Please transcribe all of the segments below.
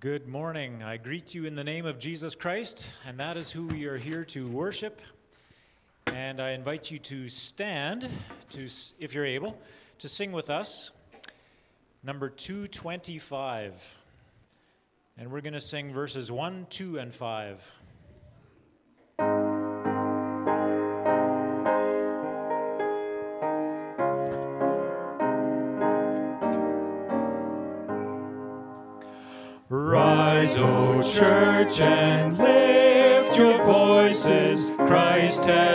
Good morning. I greet you in the name of Jesus Christ, and that is who we are here to worship. And I invite you to stand, to, if you're able, to sing with us. Number 225. And we're going to sing verses 1, 2, and 5. Rise, O church, and lift your voices. Christ has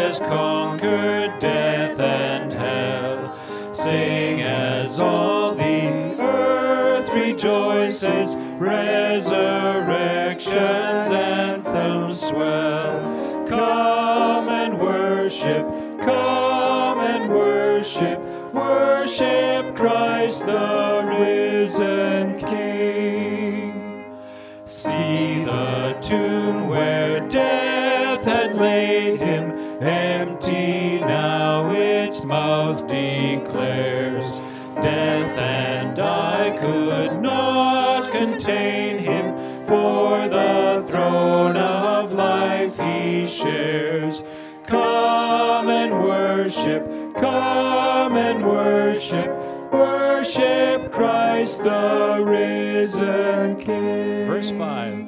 risen King Verse 5.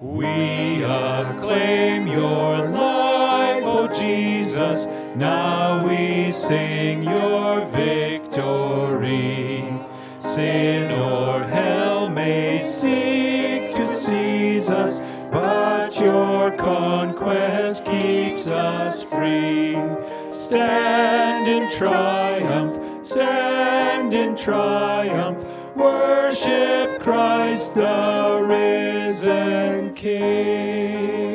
we acclaim your life, O Jesus. Now we sing your victory. Sin or hell may seek to seize us, but your conquest keeps us free. Stand in triumph, stand in triumph. Worship Christ the risen King.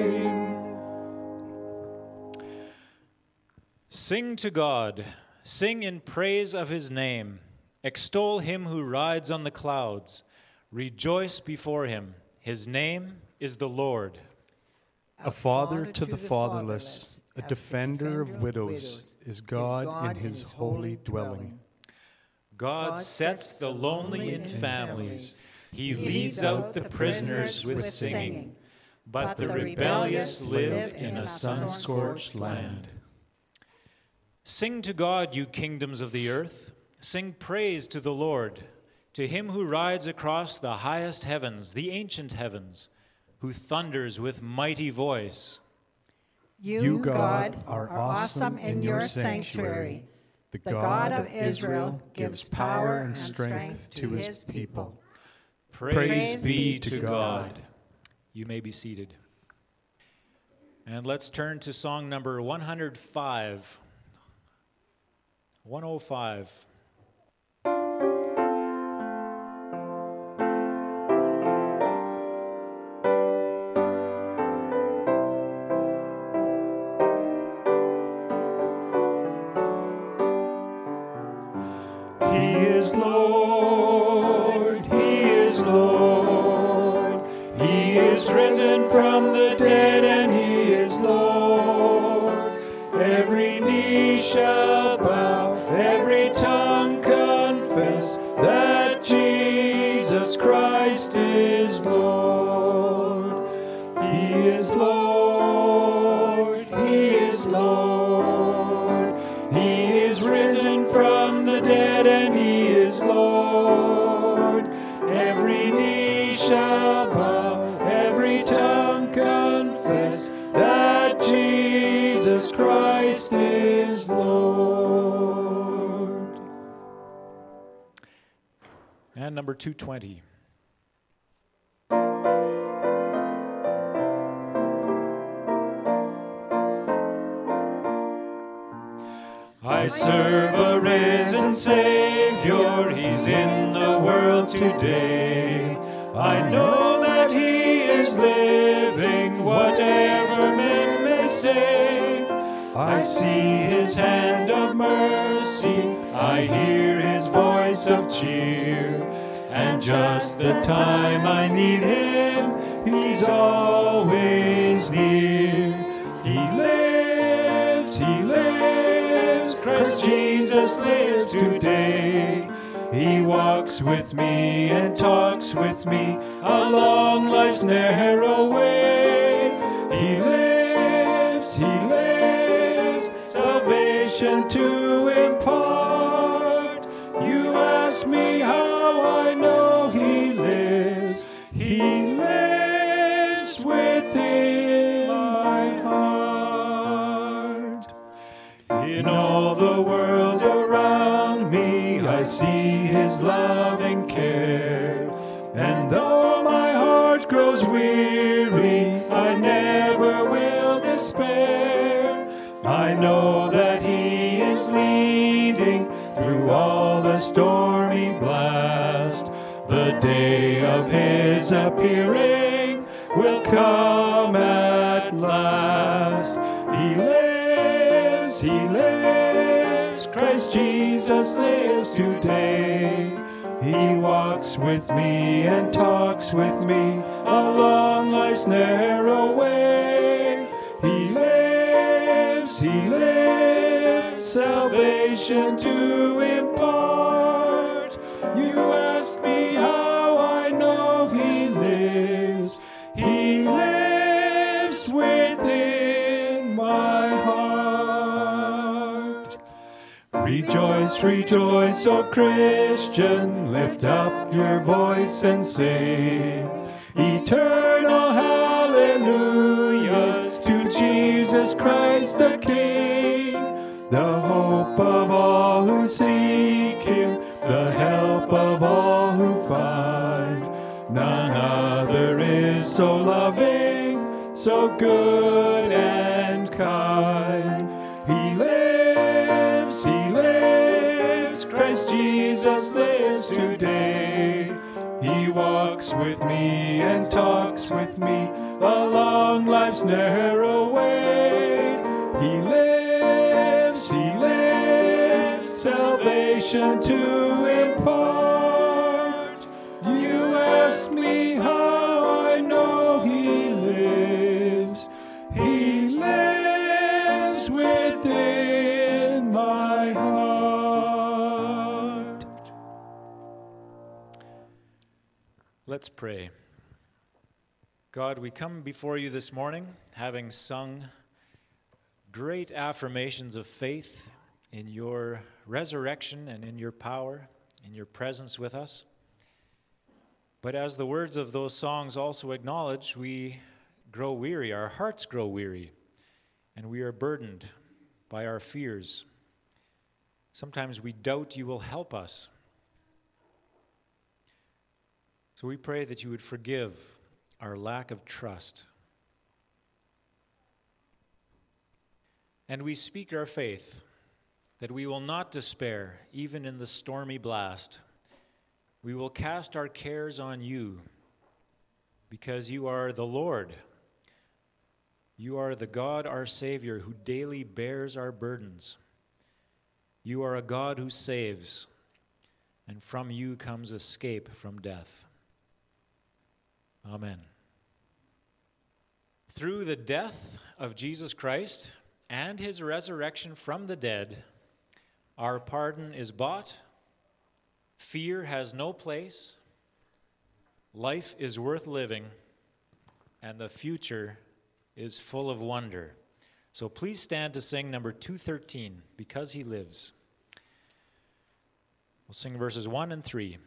Sing to God, sing in praise of his name, extol him who rides on the clouds, rejoice before him. His name is the Lord. A father to the fatherless, a defender of widows, is God in his holy dwelling. God sets the lonely in families. He leads out the prisoners with singing, but the rebellious live in a sun scorched land. Sing to God, you kingdoms of the earth. Sing praise to the Lord, to him who rides across the highest heavens, the ancient heavens, who thunders with mighty voice. You, God, are awesome in your sanctuary. The God of Israel gives power and strength to his people. Praise, be to God. You may be seated. And let's turn to song number 105. 105. Number 220. I serve a risen Savior, He's in the world today. I know that He is living, whatever men may say. I see His hand of mercy, I hear His voice of cheer. And just the time I need Him, He's always near. He lives, He lives, Christ Jesus lives today. He walks walks with me and talks with me along life's narrow way. The world around me, I see His loving care. And though my heart grows weary, I never will despair. I know that He is leading through all the stormy blast. The day of His appearing will come Jesus lives today. He walks with me and talks with me along life's narrow Rejoice, rejoice, O Christian, lift up your voice and say, eternal hallelujahs to Jesus Christ the King, the hope of all who seek Him, the help of all who find. None other is so loving, so good and kind. Jesus lives today. He walks with me and talks with me along life's narrow way. He lives, He lives, salvation to impart. You ask me how I know He lives. He Let's pray. God, we come before you this morning having sung great affirmations of faith in your resurrection and in your power, in your presence with us. But as the words of those songs also acknowledge, we grow weary, our hearts grow weary, and we are burdened by our fears. Sometimes we doubt you will help us. So we pray that you would forgive our lack of trust. And we speak our faith that we will not despair, even in the stormy blast. We will cast our cares on you because you are the Lord. You are the God, our Savior, who daily bears our burdens. You are a God who saves, and from you comes escape from death. Amen. Through the death of Jesus Christ and his resurrection from the dead, our pardon is bought, fear has no place, life is worth living, and the future is full of wonder. So please stand to sing number 213, Because He Lives. We'll sing verses 1 and 3.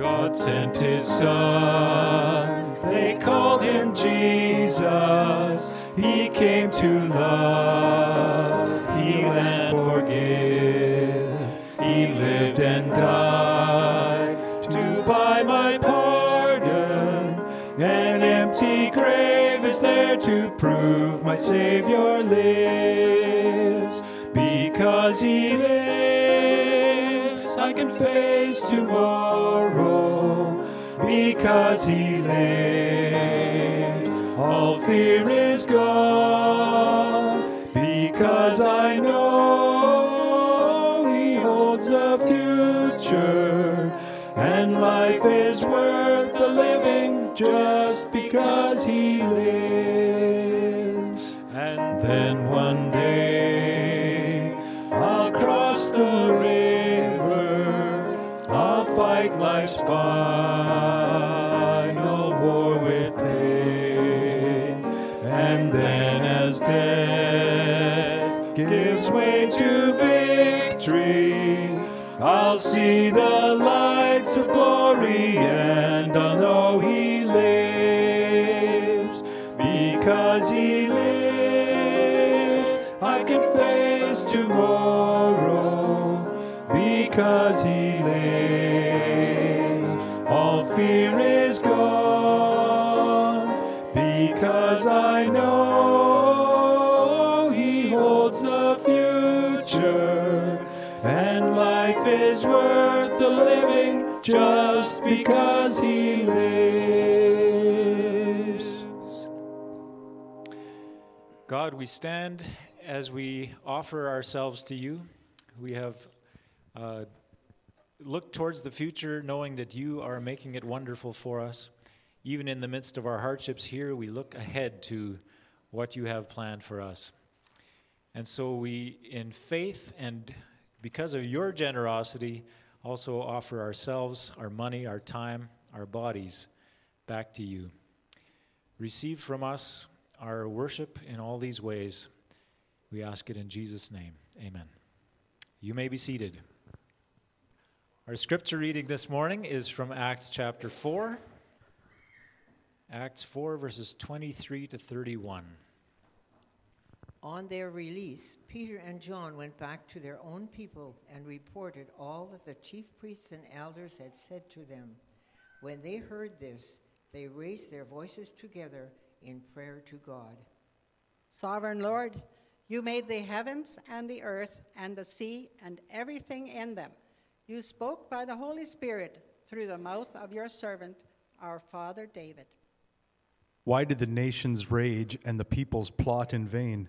God sent his son, they called him Jesus. He came to love, heal and forgive. He lived and died to buy my pardon. An empty grave is there to prove my Savior lives. Because he lives, I can face tomorrow. Because he lives, all fear is gone. Because I know he holds the future, and life is worth the living just Then see the just because he lives. God, we stand as we offer ourselves to you. We have uh, looked towards the future, knowing that you are making it wonderful for us. Even in the midst of our hardships here, we look ahead to what you have planned for us. And so we, in faith and because of your generosity, also offer ourselves, our money, our time, our bodies back to you. Receive from us our worship in all these ways. We ask it in Jesus' name. Amen. You may be seated. Our scripture reading this morning is from Acts chapter 4. Acts 4, verses 23 to 31. On their release, Peter and John went back to their own people and reported all that the chief priests and elders had said to them. When they heard this, they raised their voices together in prayer to God. Sovereign Lord, you made the heavens and the earth and the sea and everything in them. You spoke by the Holy Spirit through the mouth of your servant, our father David. Why did the nations rage and the peoples plot in vain?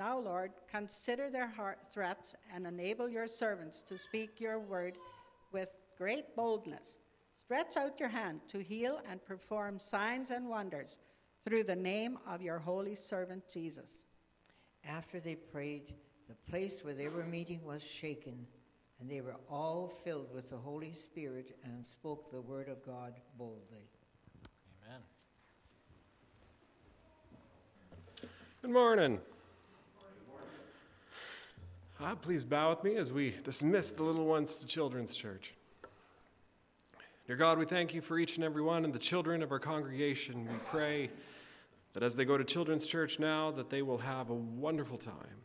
Now, Lord, consider their heart threats and enable your servants to speak your word with great boldness. Stretch out your hand to heal and perform signs and wonders through the name of your holy servant Jesus. After they prayed, the place where they were meeting was shaken, and they were all filled with the Holy Spirit and spoke the word of God boldly. Amen. Good morning. Ah, please bow with me as we dismiss the little ones to Children's Church. Dear God, we thank you for each and every one and the children of our congregation. We pray that as they go to Children's Church now, that they will have a wonderful time,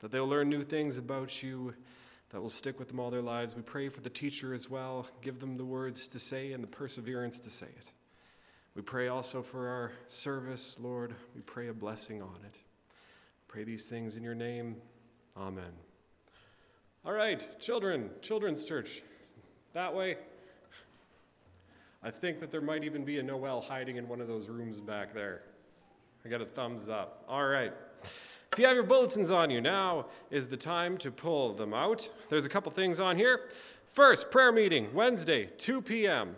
that they'll learn new things about you that will stick with them all their lives. We pray for the teacher as well. Give them the words to say and the perseverance to say it. We pray also for our service, Lord. We pray a blessing on it. Pray these things in your name. Amen. All right, children, children's church. That way. I think that there might even be a Noel hiding in one of those rooms back there. I got a thumbs up. All right. If you have your bulletins on you, now is the time to pull them out. There's a couple things on here. First, prayer meeting, Wednesday, 2 p.m.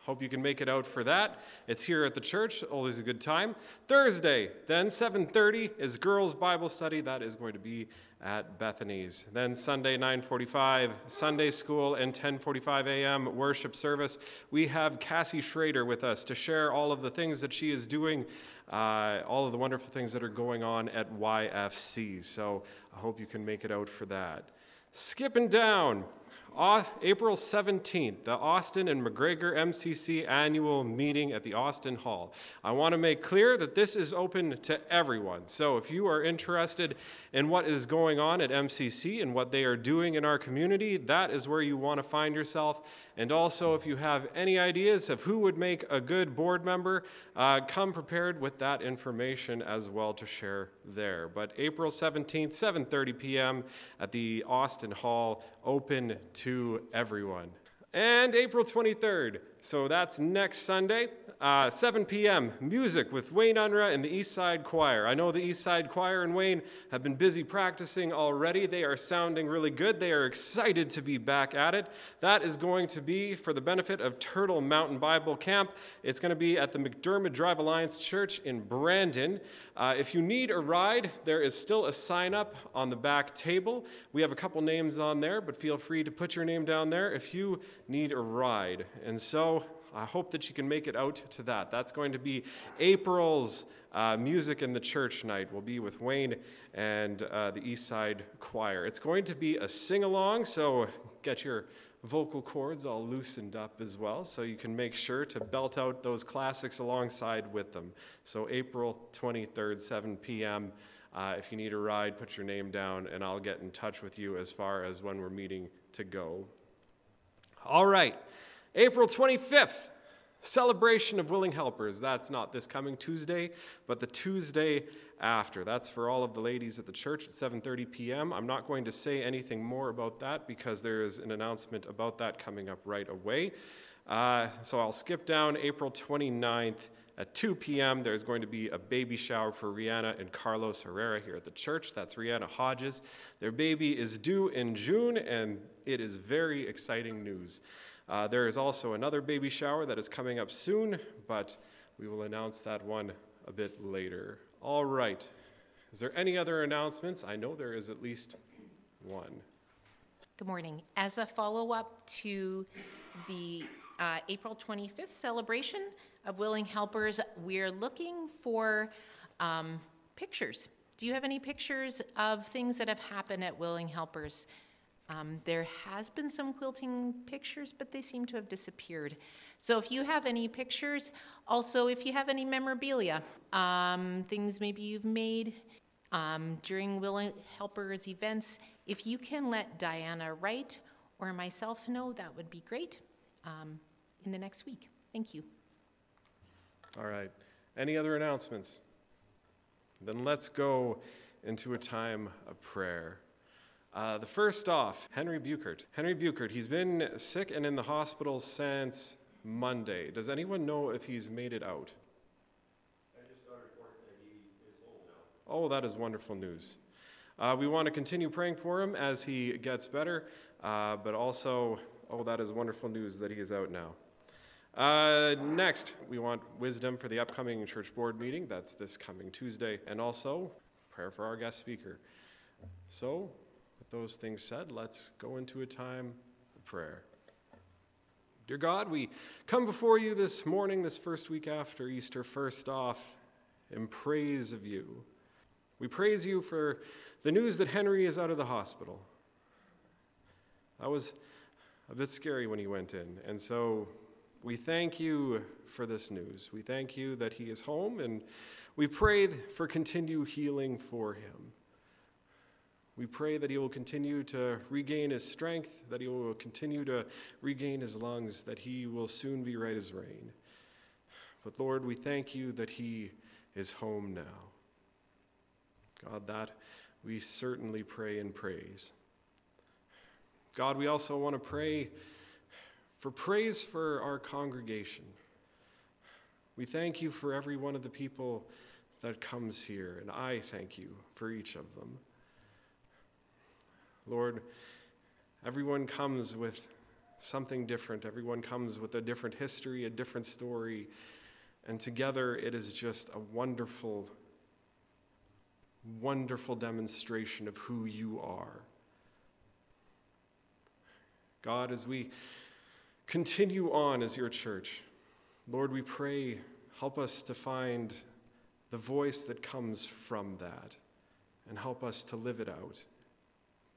Hope you can make it out for that. It's here at the church, always a good time. Thursday, then 7:30 is girls Bible study. That is going to be at Bethany's. Then Sunday 9:45 Sunday school and 10:45 a.m. worship service. We have Cassie Schrader with us to share all of the things that she is doing, uh, all of the wonderful things that are going on at YFC. So I hope you can make it out for that. Skipping down April 17th, the Austin and McGregor MCC annual meeting at the Austin Hall. I want to make clear that this is open to everyone. So if you are interested in what is going on at MCC and what they are doing in our community, that is where you want to find yourself. And also, if you have any ideas of who would make a good board member, uh, come prepared with that information as well to share there. But April 17th, 7:30 p.m. at the Austin Hall, open to everyone. And April 23rd, so that's next Sunday, uh, 7 p.m., music with Wayne Unruh and the East Side Choir. I know the East Side Choir and Wayne have been busy practicing already. They are sounding really good. They are excited to be back at it. That is going to be for the benefit of Turtle Mountain Bible Camp. It's going to be at the McDermott Drive Alliance Church in Brandon. Uh, if you need a ride, there is still a sign up on the back table. We have a couple names on there, but feel free to put your name down there if you need a ride. And so, I hope that you can make it out to that. That's going to be April's uh, music in the church night. We'll be with Wayne and uh, the East Side Choir. It's going to be a sing along, so get your vocal cords all loosened up as well, so you can make sure to belt out those classics alongside with them. So April 23rd, 7 p.m. Uh, if you need a ride, put your name down, and I'll get in touch with you as far as when we're meeting to go. All right. April 25th, celebration of willing helpers. That's not this coming Tuesday, but the Tuesday after. That's for all of the ladies at the church at 7:30 p.m. I'm not going to say anything more about that because there is an announcement about that coming up right away. Uh, so I'll skip down April 29th at 2 p.m. There's going to be a baby shower for Rihanna and Carlos Herrera here at the church. That's Rihanna Hodges. Their baby is due in June, and it is very exciting news. Uh, there is also another baby shower that is coming up soon, but we will announce that one a bit later. All right. Is there any other announcements? I know there is at least one. Good morning. As a follow up to the uh, April 25th celebration of Willing Helpers, we're looking for um, pictures. Do you have any pictures of things that have happened at Willing Helpers um, there has been some quilting pictures, but they seem to have disappeared. So if you have any pictures, also if you have any memorabilia, um, things maybe you've made um, during Willing Helpers events, if you can let Diana Wright or myself know, that would be great um, in the next week. Thank you. All right. Any other announcements? Then let's go into a time of prayer. Uh, the first off, Henry Buchert. Henry Buchert, he's been sick and in the hospital since Monday. Does anyone know if he's made it out? I just got a report that he is home now. Oh, that is wonderful news. Uh, we want to continue praying for him as he gets better, uh, but also, oh, that is wonderful news that he is out now. Uh, next, we want wisdom for the upcoming church board meeting. That's this coming Tuesday. And also, prayer for our guest speaker. So, with those things said, let's go into a time of prayer. Dear God, we come before you this morning, this first week after Easter, first off, in praise of you. We praise you for the news that Henry is out of the hospital. That was a bit scary when he went in. And so we thank you for this news. We thank you that he is home, and we pray for continued healing for him. We pray that he will continue to regain his strength, that he will continue to regain his lungs, that he will soon be right as rain. But Lord, we thank you that he is home now. God, that we certainly pray and praise. God, we also want to pray for praise for our congregation. We thank you for every one of the people that comes here, and I thank you for each of them. Lord, everyone comes with something different. Everyone comes with a different history, a different story. And together it is just a wonderful, wonderful demonstration of who you are. God, as we continue on as your church, Lord, we pray, help us to find the voice that comes from that and help us to live it out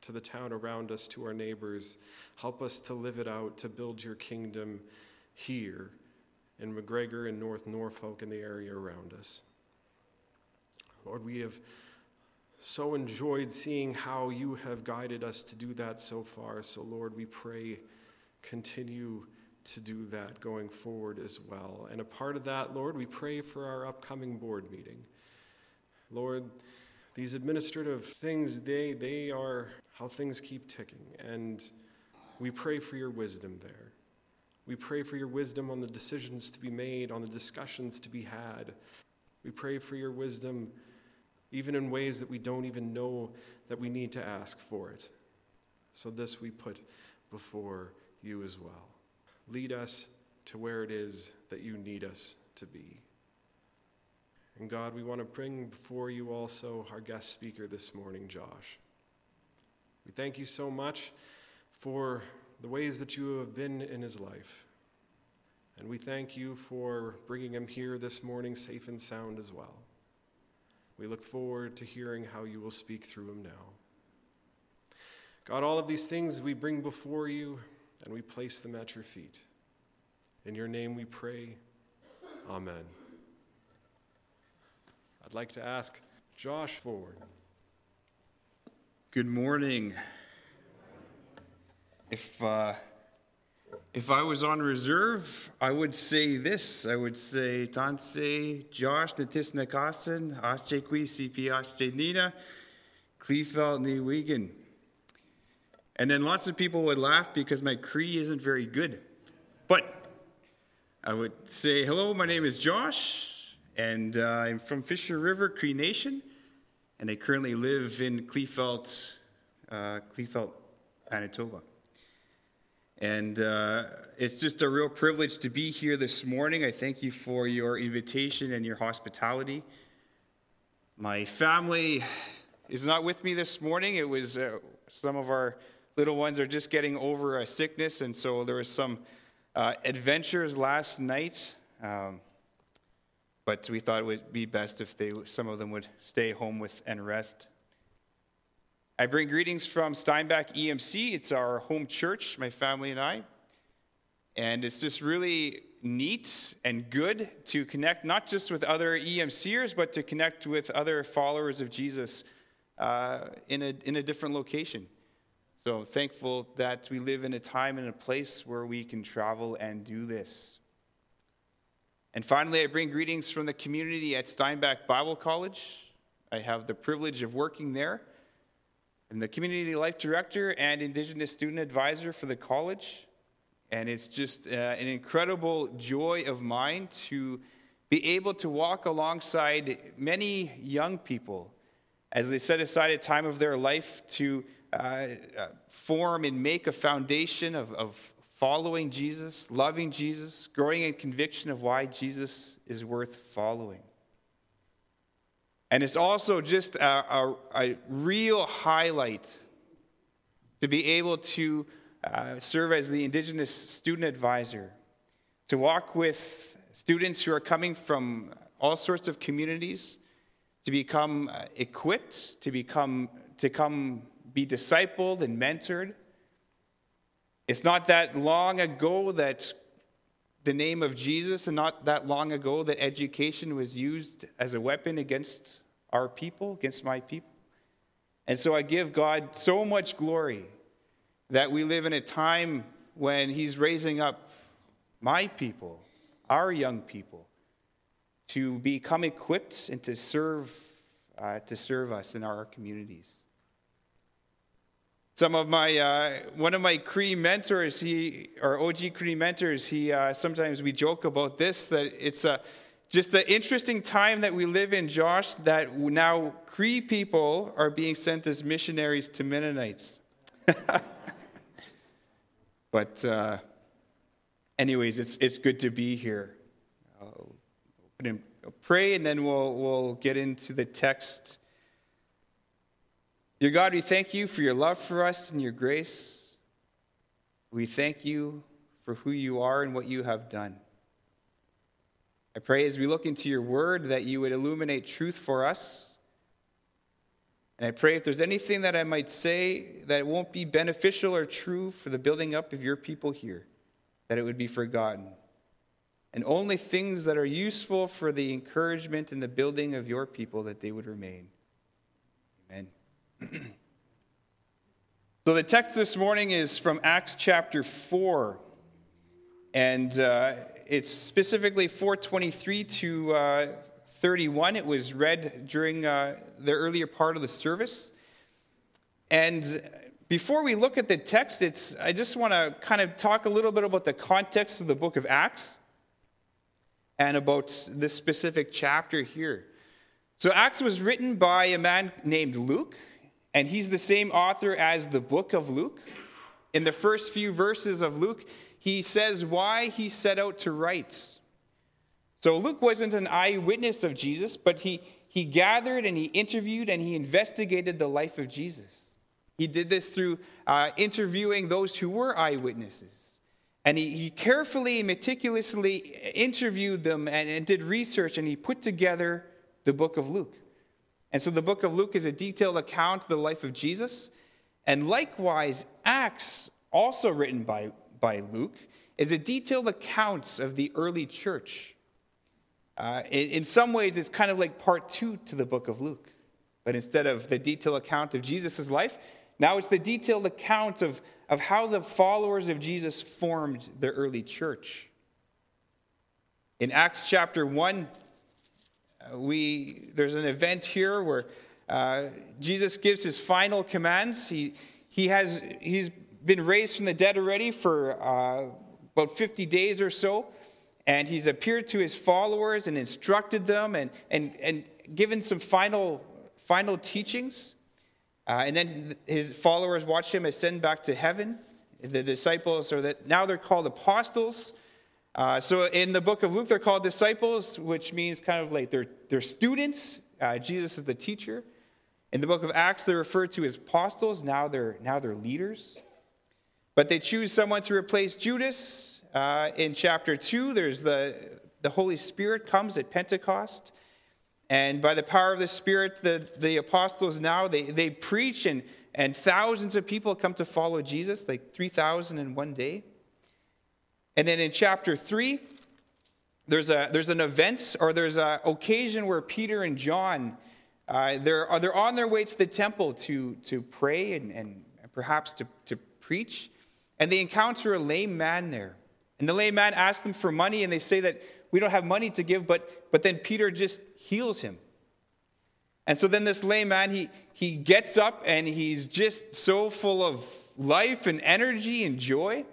to the town around us, to our neighbors. Help us to live it out, to build your kingdom here in McGregor and North Norfolk and the area around us. Lord, we have so enjoyed seeing how you have guided us to do that so far. So, Lord, we pray continue to do that going forward as well. And a part of that, Lord, we pray for our upcoming board meeting. Lord, these administrative things, they, they are how things keep ticking. And we pray for your wisdom there. We pray for your wisdom on the decisions to be made, on the discussions to be had. We pray for your wisdom even in ways that we don't even know that we need to ask for it. So, this we put before you as well. Lead us to where it is that you need us to be. And God, we want to bring before you also our guest speaker this morning, Josh. We thank you so much for the ways that you have been in his life. And we thank you for bringing him here this morning safe and sound as well. We look forward to hearing how you will speak through him now. God, all of these things we bring before you and we place them at your feet. In your name we pray. Amen. I'd like to ask Josh forward. Good morning. If, uh, if I was on reserve, I would say this. I would say, Tanse, Josh, Natis Nakasan, Asjekwi, CP Asjenina, Kleefeld, Ni Wigan. And then lots of people would laugh because my Cree isn't very good. But I would say, hello, my name is Josh, and uh, I'm from Fisher River Cree Nation, and they currently live in Kleefeld, uh, Kleefeld, Manitoba. And uh, it's just a real privilege to be here this morning. I thank you for your invitation and your hospitality. My family is not with me this morning. It was uh, some of our little ones are just getting over a sickness, and so there was some uh, adventures last night. Um, but we thought it would be best if they, some of them would stay home with and rest. I bring greetings from Steinbach EMC. It's our home church, my family and I. And it's just really neat and good to connect not just with other EMCers, but to connect with other followers of Jesus uh, in, a, in a different location. So thankful that we live in a time and a place where we can travel and do this. And finally, I bring greetings from the community at Steinbach Bible College. I have the privilege of working there. I'm the community life director and Indigenous student advisor for the college. And it's just uh, an incredible joy of mine to be able to walk alongside many young people as they set aside a time of their life to uh, uh, form and make a foundation of, of following Jesus, loving Jesus, growing in conviction of why Jesus is worth following. And it's also just a, a, a real highlight to be able to uh, serve as the Indigenous student advisor, to walk with students who are coming from all sorts of communities, to become uh, equipped, to become to come be discipled and mentored. It's not that long ago that the name of Jesus, and not that long ago that education was used as a weapon against our people, against my people. And so I give God so much glory that we live in a time when He's raising up my people, our young people, to become equipped and to serve, uh, to serve us in our communities. Some of my, uh, one of my Cree mentors, he, or OG Cree mentors, he, uh, sometimes we joke about this, that it's a, just an interesting time that we live in, Josh, that now Cree people are being sent as missionaries to Mennonites. but, uh, anyways, it's, it's good to be here. I'll pray and then we'll, we'll get into the text Dear God, we thank you for your love for us and your grace. We thank you for who you are and what you have done. I pray as we look into your word that you would illuminate truth for us. And I pray if there's anything that I might say that won't be beneficial or true for the building up of your people here, that it would be forgotten. And only things that are useful for the encouragement and the building of your people that they would remain. So the text this morning is from Acts chapter 4. And uh, it's specifically 423 to uh, 31. It was read during uh, the earlier part of the service. And before we look at the text, it's, I just want to kind of talk a little bit about the context of the book of Acts and about this specific chapter here. So, Acts was written by a man named Luke, and he's the same author as the book of Luke. In the first few verses of Luke, he says why he set out to write. So, Luke wasn't an eyewitness of Jesus, but he, he gathered and he interviewed and he investigated the life of Jesus. He did this through uh, interviewing those who were eyewitnesses. And he, he carefully and meticulously interviewed them and, and did research and he put together the book of Luke. And so the book of Luke is a detailed account of the life of Jesus. And likewise, Acts, also written by, by Luke, is a detailed account of the early church. Uh, in, in some ways, it's kind of like part two to the book of Luke. But instead of the detailed account of Jesus' life, now it's the detailed account of, of how the followers of Jesus formed the early church. In Acts chapter 1, uh, we, there's an event here where uh, Jesus gives his final commands. He, he has, he's been raised from the dead already for uh, about 50 days or so, and he's appeared to his followers and instructed them and, and, and given some final, final teachings. Uh, and then his followers watched him ascend back to heaven. The disciples are that now they're called apostles. Uh, so in the book of Luke, they're called disciples, which means kind of like they're, they're students. Uh, Jesus is the teacher. In the book of Acts, they're referred to as apostles. Now they're, now they're leaders. But they choose someone to replace Judas. Uh, in chapter 2, there's the, the Holy Spirit comes at Pentecost. And by the power of the Spirit, the, the apostles now, they, they preach, and, and thousands of people come to follow Jesus, like 3,000 in one day. And then in chapter 3, there's, a, there's an event or there's an occasion where Peter and John, uh, they're, they're on their way to the temple to, to pray and, and perhaps to, to preach. And they encounter a lame man there. And the lame man asks them for money, and they say that we don't have money to give, but, but then Peter just heals him. And so then this lame man, he, he gets up and he's just so full of life and energy and joy.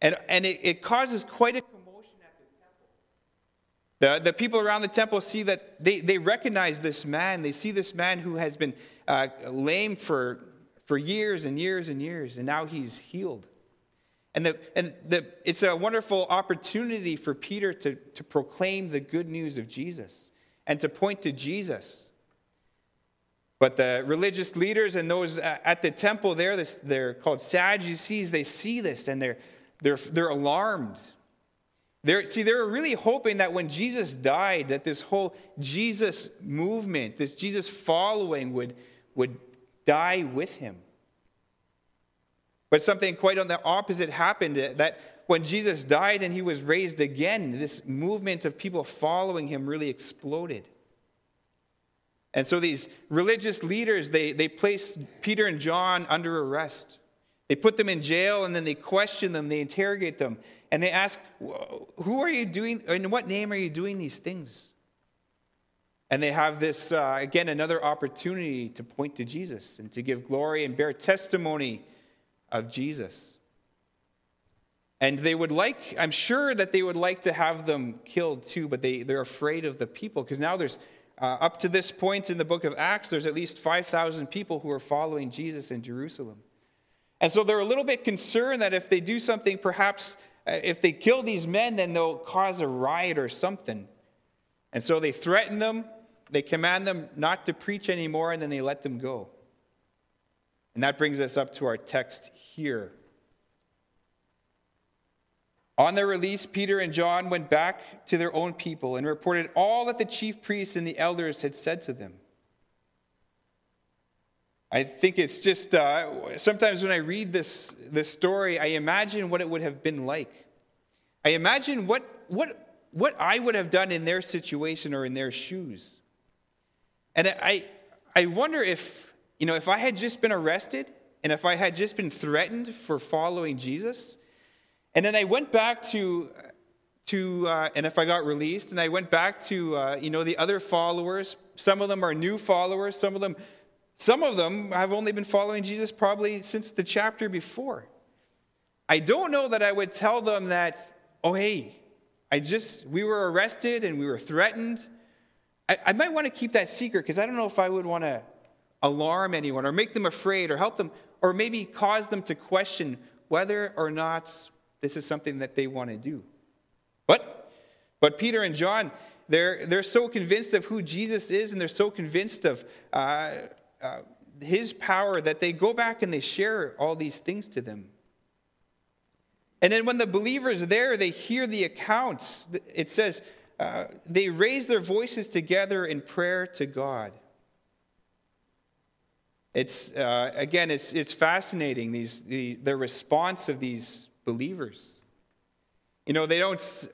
And, and it, it causes quite a commotion at the temple. The, the people around the temple see that they, they recognize this man. They see this man who has been uh, lame for, for years and years and years, and now he's healed. And, the, and the, it's a wonderful opportunity for Peter to, to proclaim the good news of Jesus and to point to Jesus. But the religious leaders and those at the temple there, they're called Sadducees, they see this and they're, they're, they're alarmed. They're, see, they're really hoping that when Jesus died, that this whole Jesus movement, this Jesus following would, would die with him. But something quite on the opposite happened that when Jesus died and he was raised again, this movement of people following him really exploded. And so these religious leaders, they, they placed Peter and John under arrest. They put them in jail and then they question them, they interrogate them, and they ask, Who are you doing, in what name are you doing these things? And they have this, uh, again, another opportunity to point to Jesus and to give glory and bear testimony of Jesus. And they would like, I'm sure that they would like to have them killed too, but they, they're afraid of the people because now there's, uh, up to this point in the book of Acts, there's at least 5,000 people who are following Jesus in Jerusalem. And so they're a little bit concerned that if they do something, perhaps uh, if they kill these men, then they'll cause a riot or something. And so they threaten them, they command them not to preach anymore, and then they let them go. And that brings us up to our text here. On their release, Peter and John went back to their own people and reported all that the chief priests and the elders had said to them. I think it's just uh, sometimes when I read this, this story, I imagine what it would have been like. I imagine what, what, what I would have done in their situation or in their shoes. And I, I wonder if, you know, if I had just been arrested and if I had just been threatened for following Jesus, and then I went back to, to uh, and if I got released, and I went back to, uh, you know, the other followers, some of them are new followers, some of them some of them have only been following Jesus probably since the chapter before. I don't know that I would tell them that, oh, hey, I just, we were arrested and we were threatened. I, I might want to keep that secret because I don't know if I would want to alarm anyone or make them afraid or help them or maybe cause them to question whether or not this is something that they want to do. But, but Peter and John, they're, they're so convinced of who Jesus is and they're so convinced of, uh, uh, his power that they go back and they share all these things to them. And then when the believers there, they hear the accounts, it says uh, they raise their voices together in prayer to God. It's, uh, again, it's, it's fascinating, these, the, the response of these believers. You know, they don't,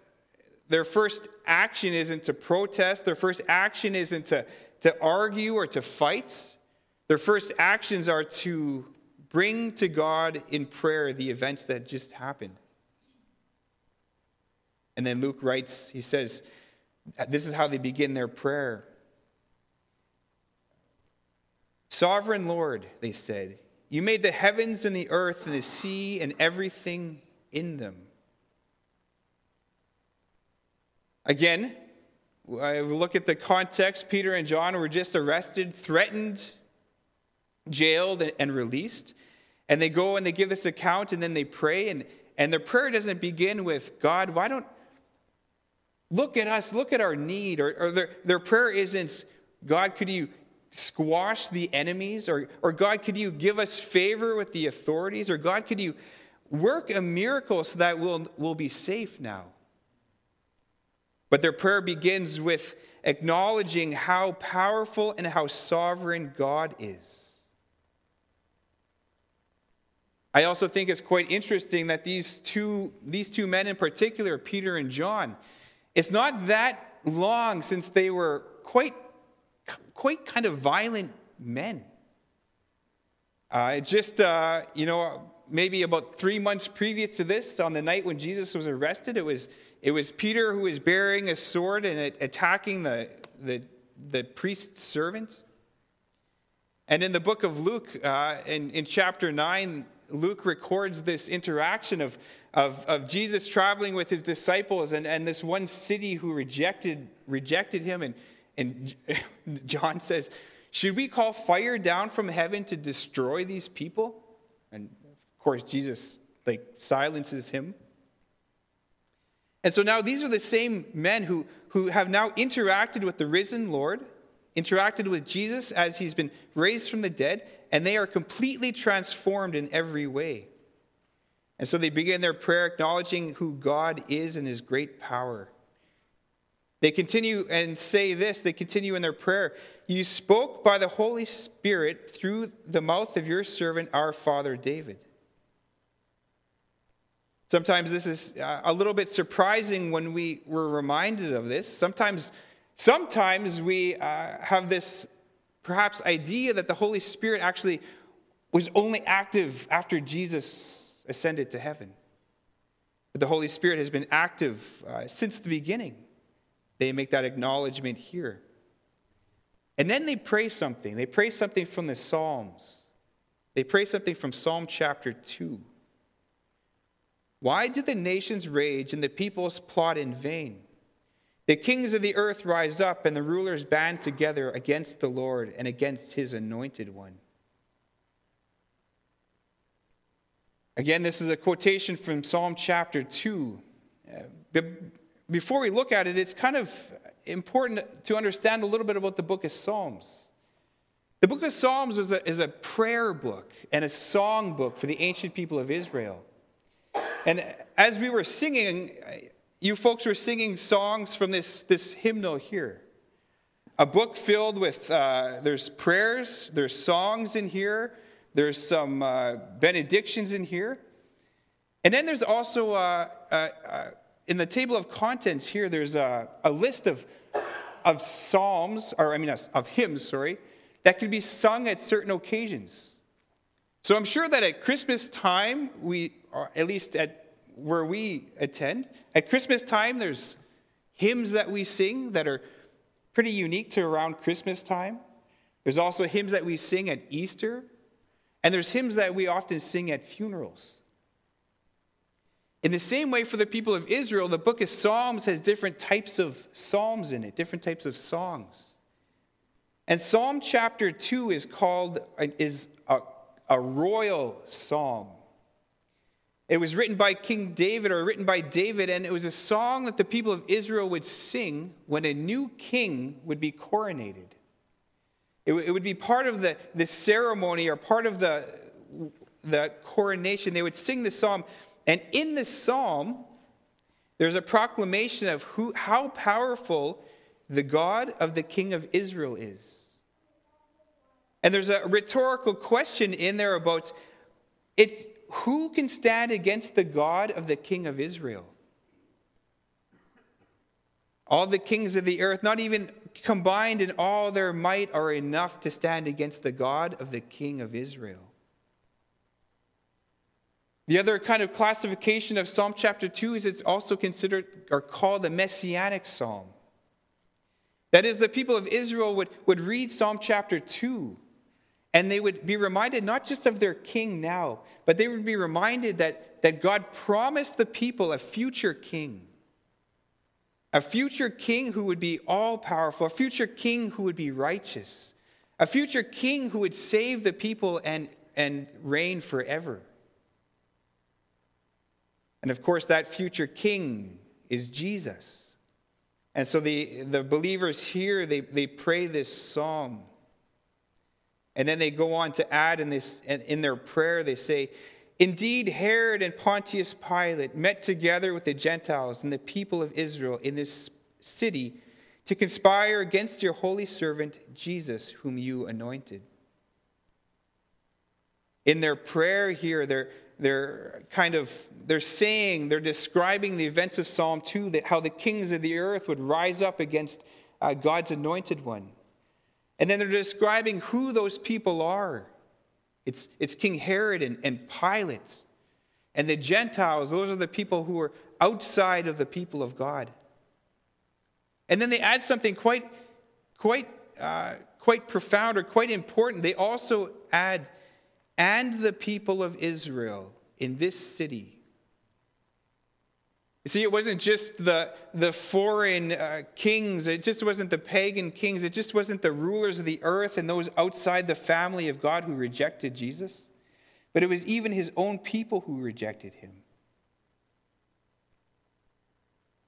their first action isn't to protest, their first action isn't to, to argue or to fight. Their first actions are to bring to God in prayer the events that just happened. And then Luke writes, he says, this is how they begin their prayer. Sovereign Lord, they said, you made the heavens and the earth and the sea and everything in them. Again, I look at the context. Peter and John were just arrested, threatened, jailed and released. And they go and they give this account and then they pray. And, and their prayer doesn't begin with, God, why don't, look at us, look at our need. Or, or their, their prayer isn't, God, could you squash the enemies? Or, or God, could you give us favor with the authorities? Or God, could you work a miracle so that we'll, we'll be safe now? But their prayer begins with acknowledging how powerful and how sovereign God is. I also think it's quite interesting that these two, these two men in particular, Peter and John, it's not that long since they were quite, quite kind of violent men. Uh, just, uh, you know, maybe about three months previous to this, on the night when Jesus was arrested, it was, it was Peter who was bearing a sword and attacking the, the, the priest's servant. And in the book of Luke, uh, in, in chapter 9, Luke records this interaction of, of, of Jesus traveling with his disciples and, and this one city who rejected, rejected him. And, and John says, Should we call fire down from heaven to destroy these people? And of course, Jesus like silences him. And so now these are the same men who, who have now interacted with the risen Lord interacted with Jesus as he's been raised from the dead, and they are completely transformed in every way. And so they begin their prayer acknowledging who God is and his great power. They continue and say this, they continue in their prayer You spoke by the Holy Spirit through the mouth of your servant, our father David. Sometimes this is uh, a little bit surprising when we were reminded of this. Sometimes Sometimes we uh, have this perhaps idea that the Holy Spirit actually was only active after Jesus ascended to heaven. But the Holy Spirit has been active uh, since the beginning. They make that acknowledgement here. And then they pray something. They pray something from the Psalms. They pray something from Psalm chapter 2. Why did the nations rage and the peoples plot in vain? The kings of the earth rise up, and the rulers band together against the Lord and against his anointed one. Again, this is a quotation from Psalm chapter 2. Uh, before we look at it, it's kind of important to understand a little bit about the book of Psalms. The book of Psalms is a, is a prayer book and a song book for the ancient people of Israel. And as we were singing, you folks were singing songs from this, this hymnal here. a book filled with, uh, there's prayers, there's songs in here, there's some uh, benedictions in here. And then there's also, uh, uh, uh in the table of contents here, there's a, a list of, of psalms, or I mean, of hymns, sorry, that can be sung at certain occasions. So I'm sure that at Christmas time, we, or at least at where we attend, at Christmas time, there's hymns that we sing that are pretty unique to around Christmas time. There's also hymns that we sing at Easter, and there's hymns that we often sing at funerals. In the same way, for the people of Israel, the book of Psalms has different types of psalms in it, different types of songs. And Psalm chapter 2 is called is a, a royal psalm. It was written by King David or written by David, and it was a song that the people of Israel would sing when a new king would be coronated. It, it would be part of the, the ceremony or part of the, the coronation. They would sing the psalm, and in the psalm, there's a proclamation of who, how powerful the God of the king of Israel is. And there's a rhetorical question in there about it's who can stand against the God of the King of Israel? All the kings of the earth, not even combined in all their might, are enough to stand against the God of the King of Israel. The other kind of classification of Psalm chapter 2 is it's also considered or called the Messianic Psalm. That is, the people of Israel would, would read Psalm chapter 2 and they would be reminded not just of their king now, but they would be reminded that, that God promised the people a future king. A future king who would be all powerful, a future king who would be righteous, a future king who would save the people and, and reign forever. And of course, that future king is Jesus. And so the, the believers here, they, they pray this psalm. And then they go on to add in, this, in their prayer, they say, Indeed, Herod and Pontius Pilate met together with the Gentiles and the people of Israel in this city to conspire against your holy servant Jesus, whom you anointed. In their prayer here, they're, they're kind of they're saying they're describing the events of psalm 2 that how the kings of the earth would rise up against uh, god's anointed one and then they're describing who those people are. It's, it's King Herod and, and Pilate. And the Gentiles, those are the people who are outside of the people of God. And then they add something quite, quite, uh, quite profound or quite important. They also add, and the people of Israel in this city you see, it wasn't just the, the foreign uh, kings, it just wasn't the pagan kings, it just wasn't the rulers of the earth and those outside the family of God who rejected Jesus, but it was even his own people who rejected him.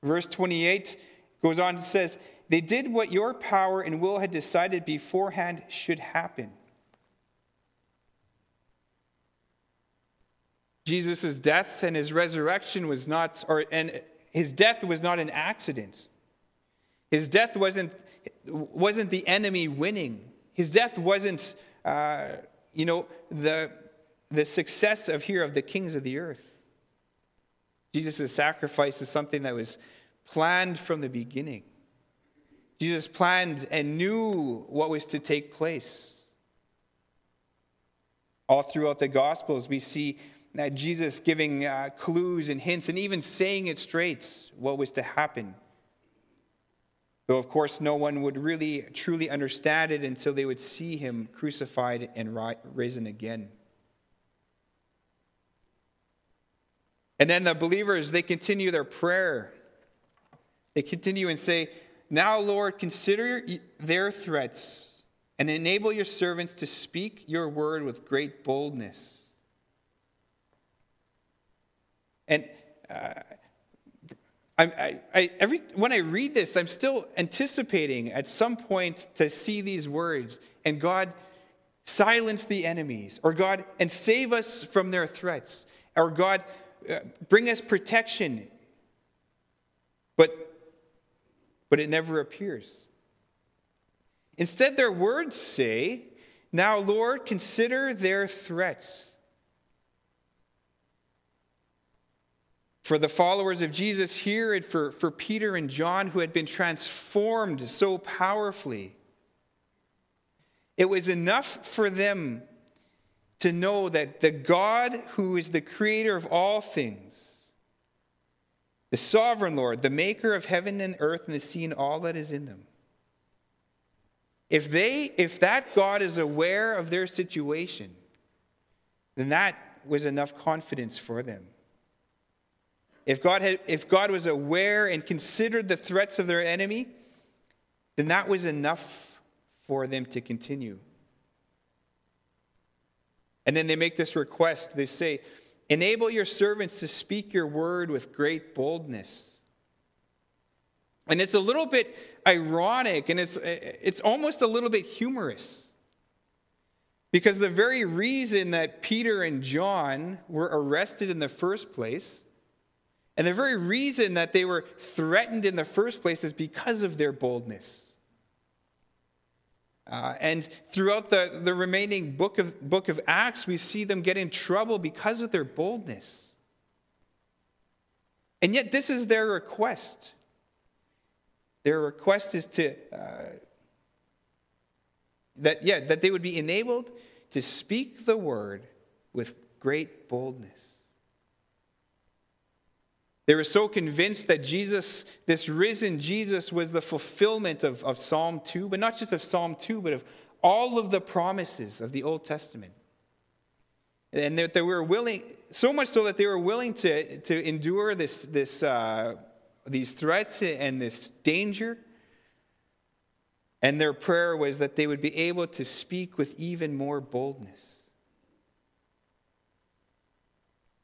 Verse 28 goes on and says, They did what your power and will had decided beforehand should happen. Jesus' death and his resurrection was not, or and his death was not an accident. His death wasn't, wasn't the enemy winning. His death wasn't, uh, you know, the, the success of here of the kings of the earth. Jesus' sacrifice is something that was planned from the beginning. Jesus planned and knew what was to take place. All throughout the Gospels, we see that Jesus giving uh, clues and hints and even saying it straight what was to happen. Though, of course, no one would really truly understand it until they would see him crucified and ri- risen again. And then the believers, they continue their prayer. They continue and say, Now, Lord, consider their threats and enable your servants to speak your word with great boldness. And uh, I, I, every, when I read this, I'm still anticipating at some point to see these words and God silence the enemies, or God and save us from their threats, or God uh, bring us protection. But, but it never appears. Instead, their words say, Now, Lord, consider their threats. For the followers of Jesus here and for, for Peter and John, who had been transformed so powerfully, it was enough for them to know that the God who is the creator of all things, the sovereign Lord, the maker of heaven and earth and the sea and all that is in them, if they if that God is aware of their situation, then that was enough confidence for them. If God, had, if God was aware and considered the threats of their enemy, then that was enough for them to continue. And then they make this request. They say, Enable your servants to speak your word with great boldness. And it's a little bit ironic and it's, it's almost a little bit humorous. Because the very reason that Peter and John were arrested in the first place, and the very reason that they were threatened in the first place, is because of their boldness. Uh, and throughout the, the remaining book of, book of Acts, we see them get in trouble because of their boldness. And yet, this is their request. Their request is to, uh, that, yeah, that they would be enabled to speak the word with great boldness. They were so convinced that Jesus, this risen Jesus, was the fulfillment of, of Psalm 2, but not just of Psalm 2, but of all of the promises of the Old Testament. And that they were willing, so much so that they were willing to, to endure this, this, uh, these threats and this danger. And their prayer was that they would be able to speak with even more boldness.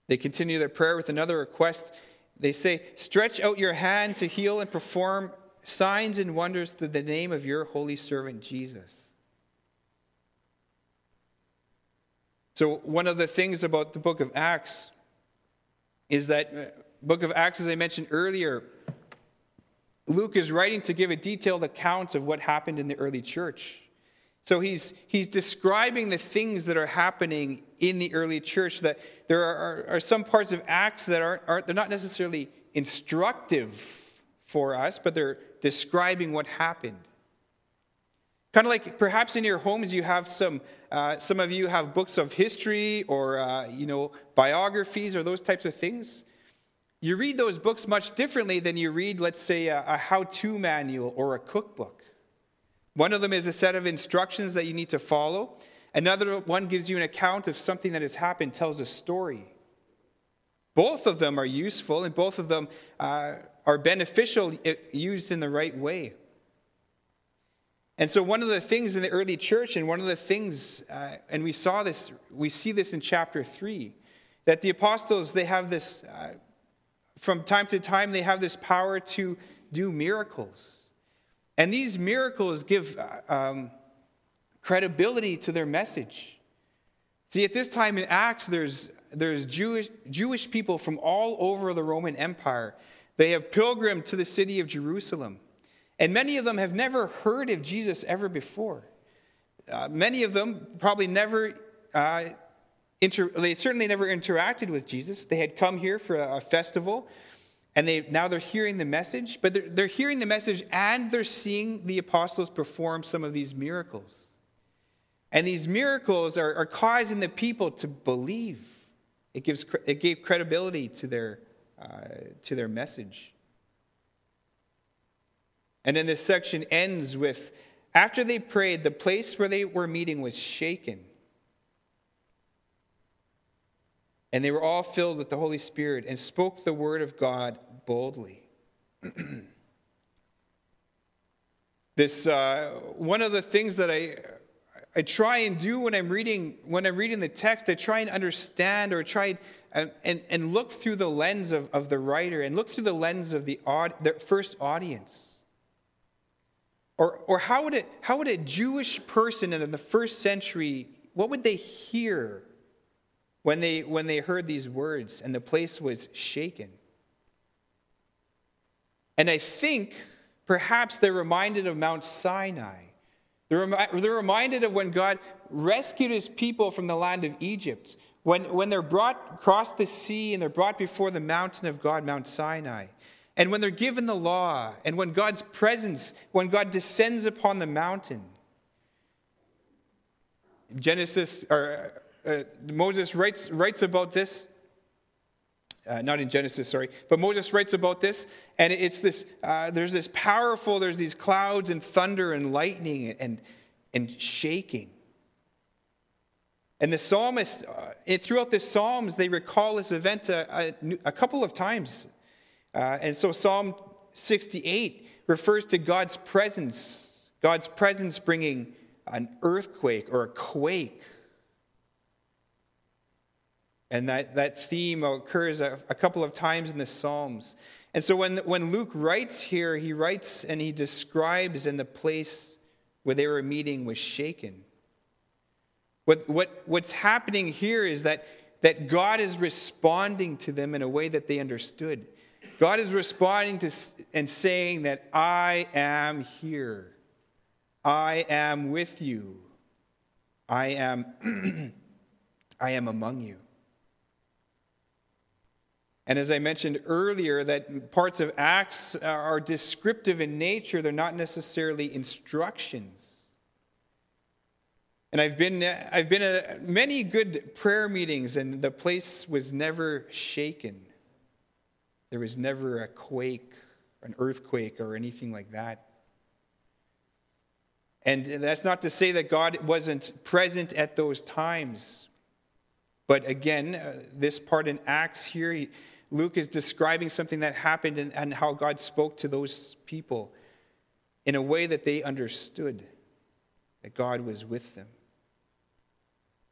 They continue their prayer with another request they say, Stretch out your hand to heal and perform signs and wonders through the name of your holy servant Jesus. So, one of the things about the book of Acts is that uh, book of Acts, as I mentioned earlier, Luke is writing to give a detailed account of what happened in the early church. So he's, he's describing the things that are happening in the early church, that there are, are, some parts of Acts that aren't, aren't, they're not necessarily instructive for us, but they're describing what happened. Kind of like perhaps in your homes you have some, uh, some of you have books of history or, uh, you know, biographies or those types of things. You read those books much differently than you read, let's say, a, a how-to manual or a cookbook. One of them is a set of instructions that you need to follow. Another one gives you an account of something that has happened, tells a story. Both of them are useful and both of them uh, are beneficial used in the right way. And so, one of the things in the early church, and one of the things, uh, and we saw this, we see this in chapter 3, that the apostles, they have this, uh, from time to time, they have this power to do miracles. And these miracles give uh, um, credibility to their message. See, at this time in Acts, there's, there's Jewish, Jewish people from all over the Roman Empire. They have pilgrimed to the city of Jerusalem. And many of them have never heard of Jesus ever before. Uh, many of them probably never, uh, inter- they certainly never interacted with Jesus. They had come here for a, a festival and they now they're hearing the message but they're, they're hearing the message and they're seeing the apostles perform some of these miracles. And these miracles are, are causing the people to believe. It gives it gave credibility to their uh, to their message. And then this section ends with after they prayed the place where they were meeting was shaken And they were all filled with the Holy Spirit and spoke the word of God boldly. this uh, one of the things that I I try and do when I'm reading when I'm reading the text, I try and understand or try and, and, and look through the lens of, of the writer and look through the lens of the, aud, the first audience. Or, or how, would it, how would a Jewish person in the first century, what would they hear when they, when they heard these words and the place was shaken. And I think perhaps they're reminded of Mount Sinai, They're, they're reminded of when God rescued his people from the land of Egypt, when, when they're brought across the sea and they're brought before the mountain of God, Mount Sinai. And when they're given the law, and when God's presence, when God descends upon the mountain. Genesis, or uh, Moses writes, writes about this. Uh, not in Genesis, sorry, but Moses writes about this, and it's this. Uh, there's this powerful. There's these clouds and thunder and lightning and and shaking. And the psalmist, uh, throughout the Psalms, they recall this event a, a, a couple of times. Uh, and so Psalm 68 refers to God's presence, God's presence bringing an earthquake or a quake. And that, that theme occurs a, a couple of times in the Psalms. And so when, when Luke writes here, he writes and he describes in the place where they were meeting was shaken. What, what, what's happening here is that, that God is responding to them in a way that they understood. God is responding to and saying that I am here. I am with you. I am I am among you. And as I mentioned earlier, that parts of Acts are descriptive in nature, they're not necessarily instructions. And I've been, I've been at many good prayer meetings, and the place was never shaken. There was never a quake, an earthquake, or anything like that. And that's not to say that God wasn't present at those times. But again, uh, this part in Acts here, he, Luke is describing something that happened and, and how God spoke to those people in a way that they understood that God was with them.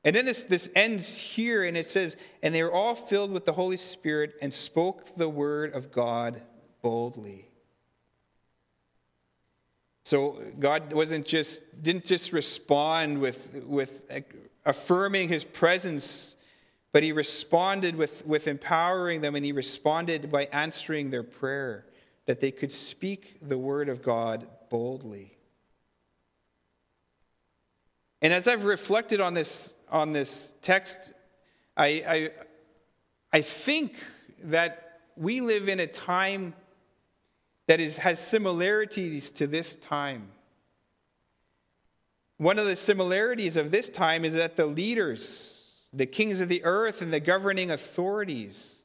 And then this, this ends here, and it says, And they were all filled with the Holy Spirit and spoke the word of God boldly. So God wasn't just, didn't just respond with, with affirming his presence, but he responded with, with empowering them, and he responded by answering their prayer that they could speak the word of God boldly. And as I've reflected on this on this text, I, I, I think that we live in a time that is, has similarities to this time. One of the similarities of this time is that the leaders, the kings of the earth, and the governing authorities,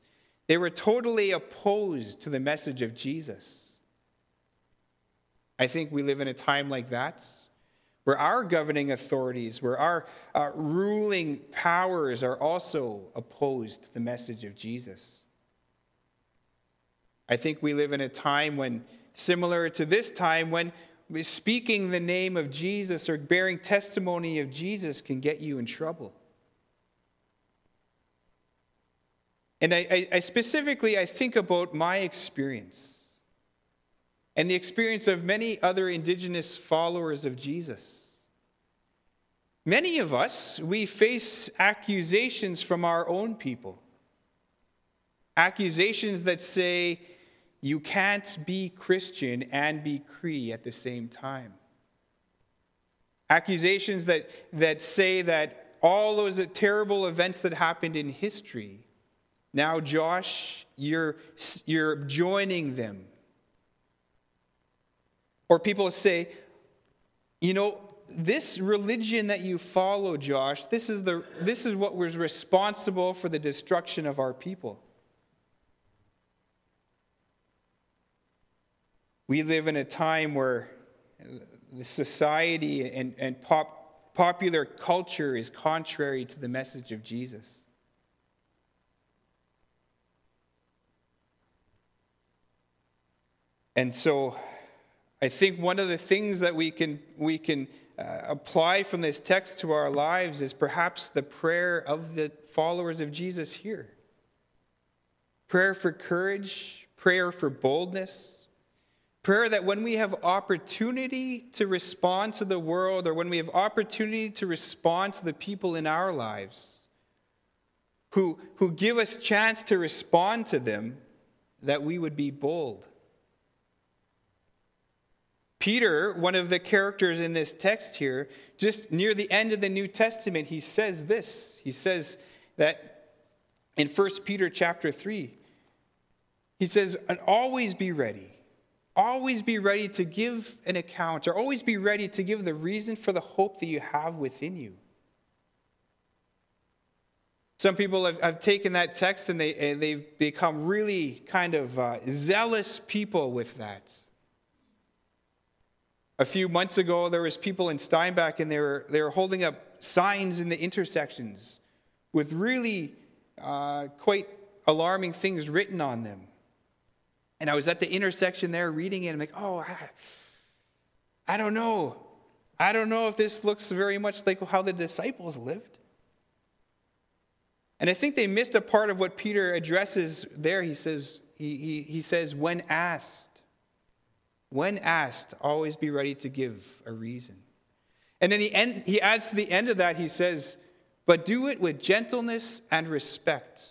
they were totally opposed to the message of Jesus. I think we live in a time like that where our governing authorities, where our uh, ruling powers are also opposed to the message of Jesus. I think we live in a time when, similar to this time, when speaking the name of Jesus or bearing testimony of Jesus can get you in trouble. And I, I, specifically, I think about my experience and the experience of many other indigenous followers of Jesus. Many of us, we face accusations from our own people. Accusations that say you can't be Christian and be Cree at the same time. Accusations that, that say that all those terrible events that happened in history, now, Josh, you're, you're joining them or people say, you know, this religion that you follow, Josh, this is, the, this is what was responsible for the destruction of our people. We live in a time where the society and, and pop, popular culture is contrary to the message of Jesus. And so I think one of the things that we can, we can uh, apply from this text to our lives is perhaps the prayer of the followers of Jesus here. Prayer for courage, prayer for boldness, prayer that when we have opportunity to respond to the world or when we have opportunity to respond to the people in our lives who, who give us chance to respond to them, that we would be bold Peter, one of the characters in this text here, just near the end of the New Testament, he says this. He says that in 1 Peter chapter 3, he says, and always be ready. Always be ready to give an account, or always be ready to give the reason for the hope that you have within you. Some people have, have taken that text and, they, and they've become really kind of uh, zealous people with that. A few months ago, there was people in Steinbach and they were, they were holding up signs in the intersections with really uh, quite alarming things written on them. And I was at the intersection there reading it. I'm like, oh, I, I don't know. I don't know if this looks very much like how the disciples lived. And I think they missed a part of what Peter addresses there. He says, he, he, he says, when asked, when asked, always be ready to give a reason. And then he, end, he adds to the end of that, he says, but do it with gentleness and respect.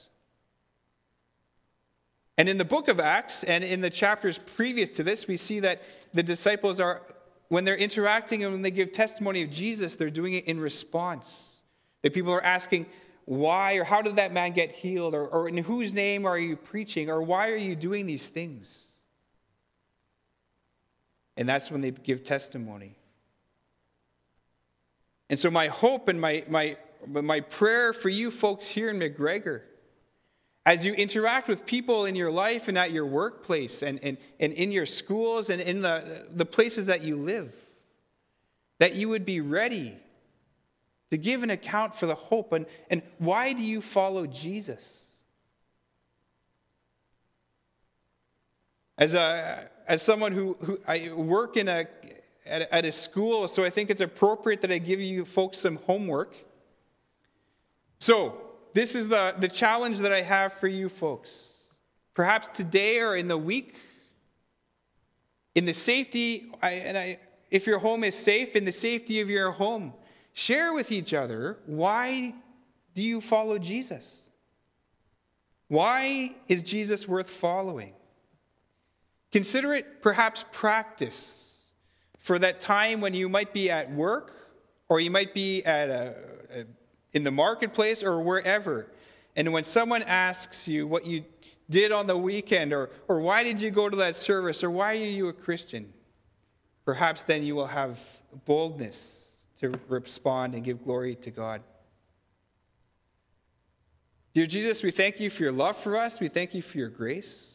And in the book of Acts and in the chapters previous to this, we see that the disciples are, when they're interacting and when they give testimony of Jesus, they're doing it in response. That people are asking, why or how did that man get healed? Or, or in whose name are you preaching? Or why are you doing these things? And that's when they give testimony. And so, my hope and my, my, my prayer for you folks here in McGregor, as you interact with people in your life and at your workplace and, and, and in your schools and in the, the places that you live, that you would be ready to give an account for the hope. And, and why do you follow Jesus? As, a, as someone who, who I work in a, at, at a school, so I think it's appropriate that I give you folks some homework. So, this is the, the challenge that I have for you folks. Perhaps today or in the week, in the safety, I, and I, if your home is safe, in the safety of your home, Share with each other why do you follow Jesus? Why is Jesus worth following? Consider it perhaps practice for that time when you might be at work or you might be at a, a, in the marketplace or wherever. And when someone asks you what you did on the weekend or, or why did you go to that service or why are you a Christian, perhaps then you will have boldness to respond and give glory to God. Dear Jesus, we thank you for your love for us. We thank you for your grace.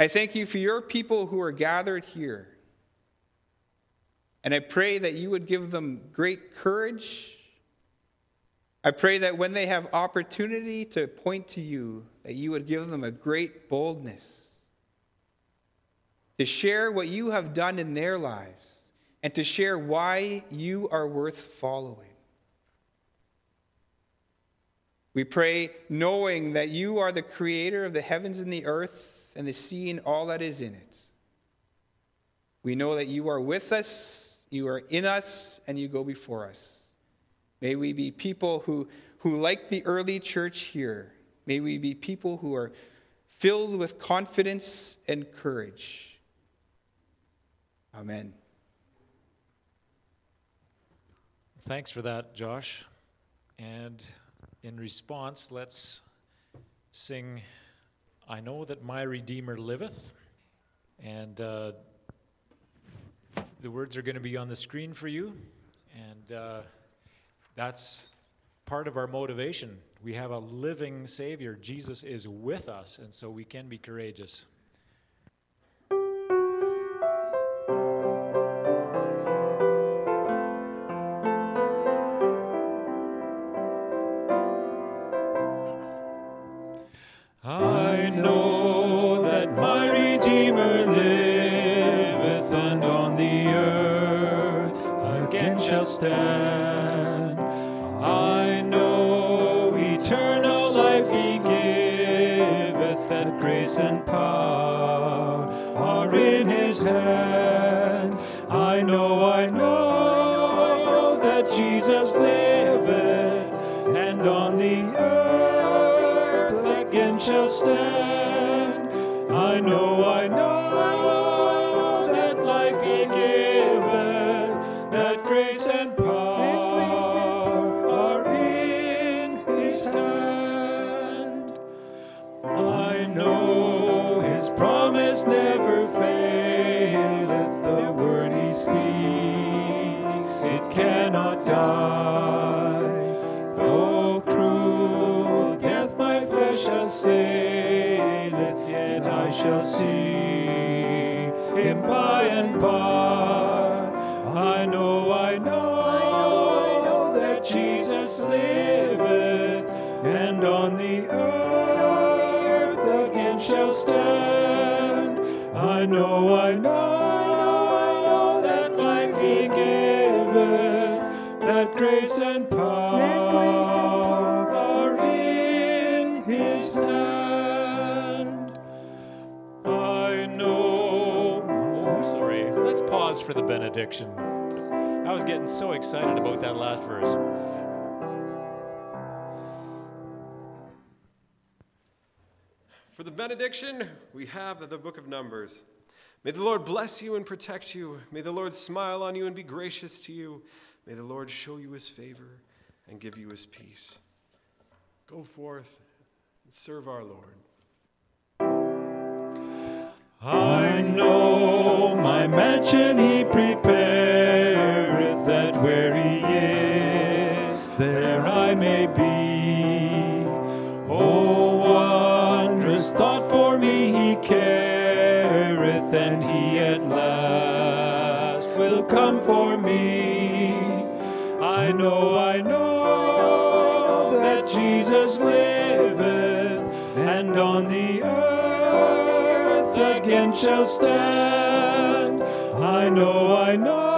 I thank you for your people who are gathered here. And I pray that you would give them great courage. I pray that when they have opportunity to point to you, that you would give them a great boldness to share what you have done in their lives and to share why you are worth following. We pray knowing that you are the creator of the heavens and the earth and the sea and all that is in it. We know that you are with us, you are in us, and you go before us. May we be people who, who like the early church here, may we be people who are filled with confidence and courage. Amen. Thanks for that, Josh. And in response, let's sing I Know That My Redeemer Liveth. And uh, the words are going to be on the screen for you. And uh, that's part of our motivation. We have a living Savior. Jesus is with us, and so we can be courageous. Stand. I know, eternal life he giveth, that grace and power are in his hand. I know I know that life he gives. Shall see him by and by. I know, I know that Jesus liveth, and on the earth again shall stand. I know, I know that life he giveth, that grace and power for the benediction. I was getting so excited about that last verse. For the benediction, we have the book of Numbers. May the Lord bless you and protect you. May the Lord smile on you and be gracious to you. May the Lord show you his favor and give you his peace. Go forth and serve our Lord. I know my mansion he prepareth, that where he is, there I may be. Oh, wondrous thought for me he careth, and he at last will come for me. I know, I shall stand. I know, I know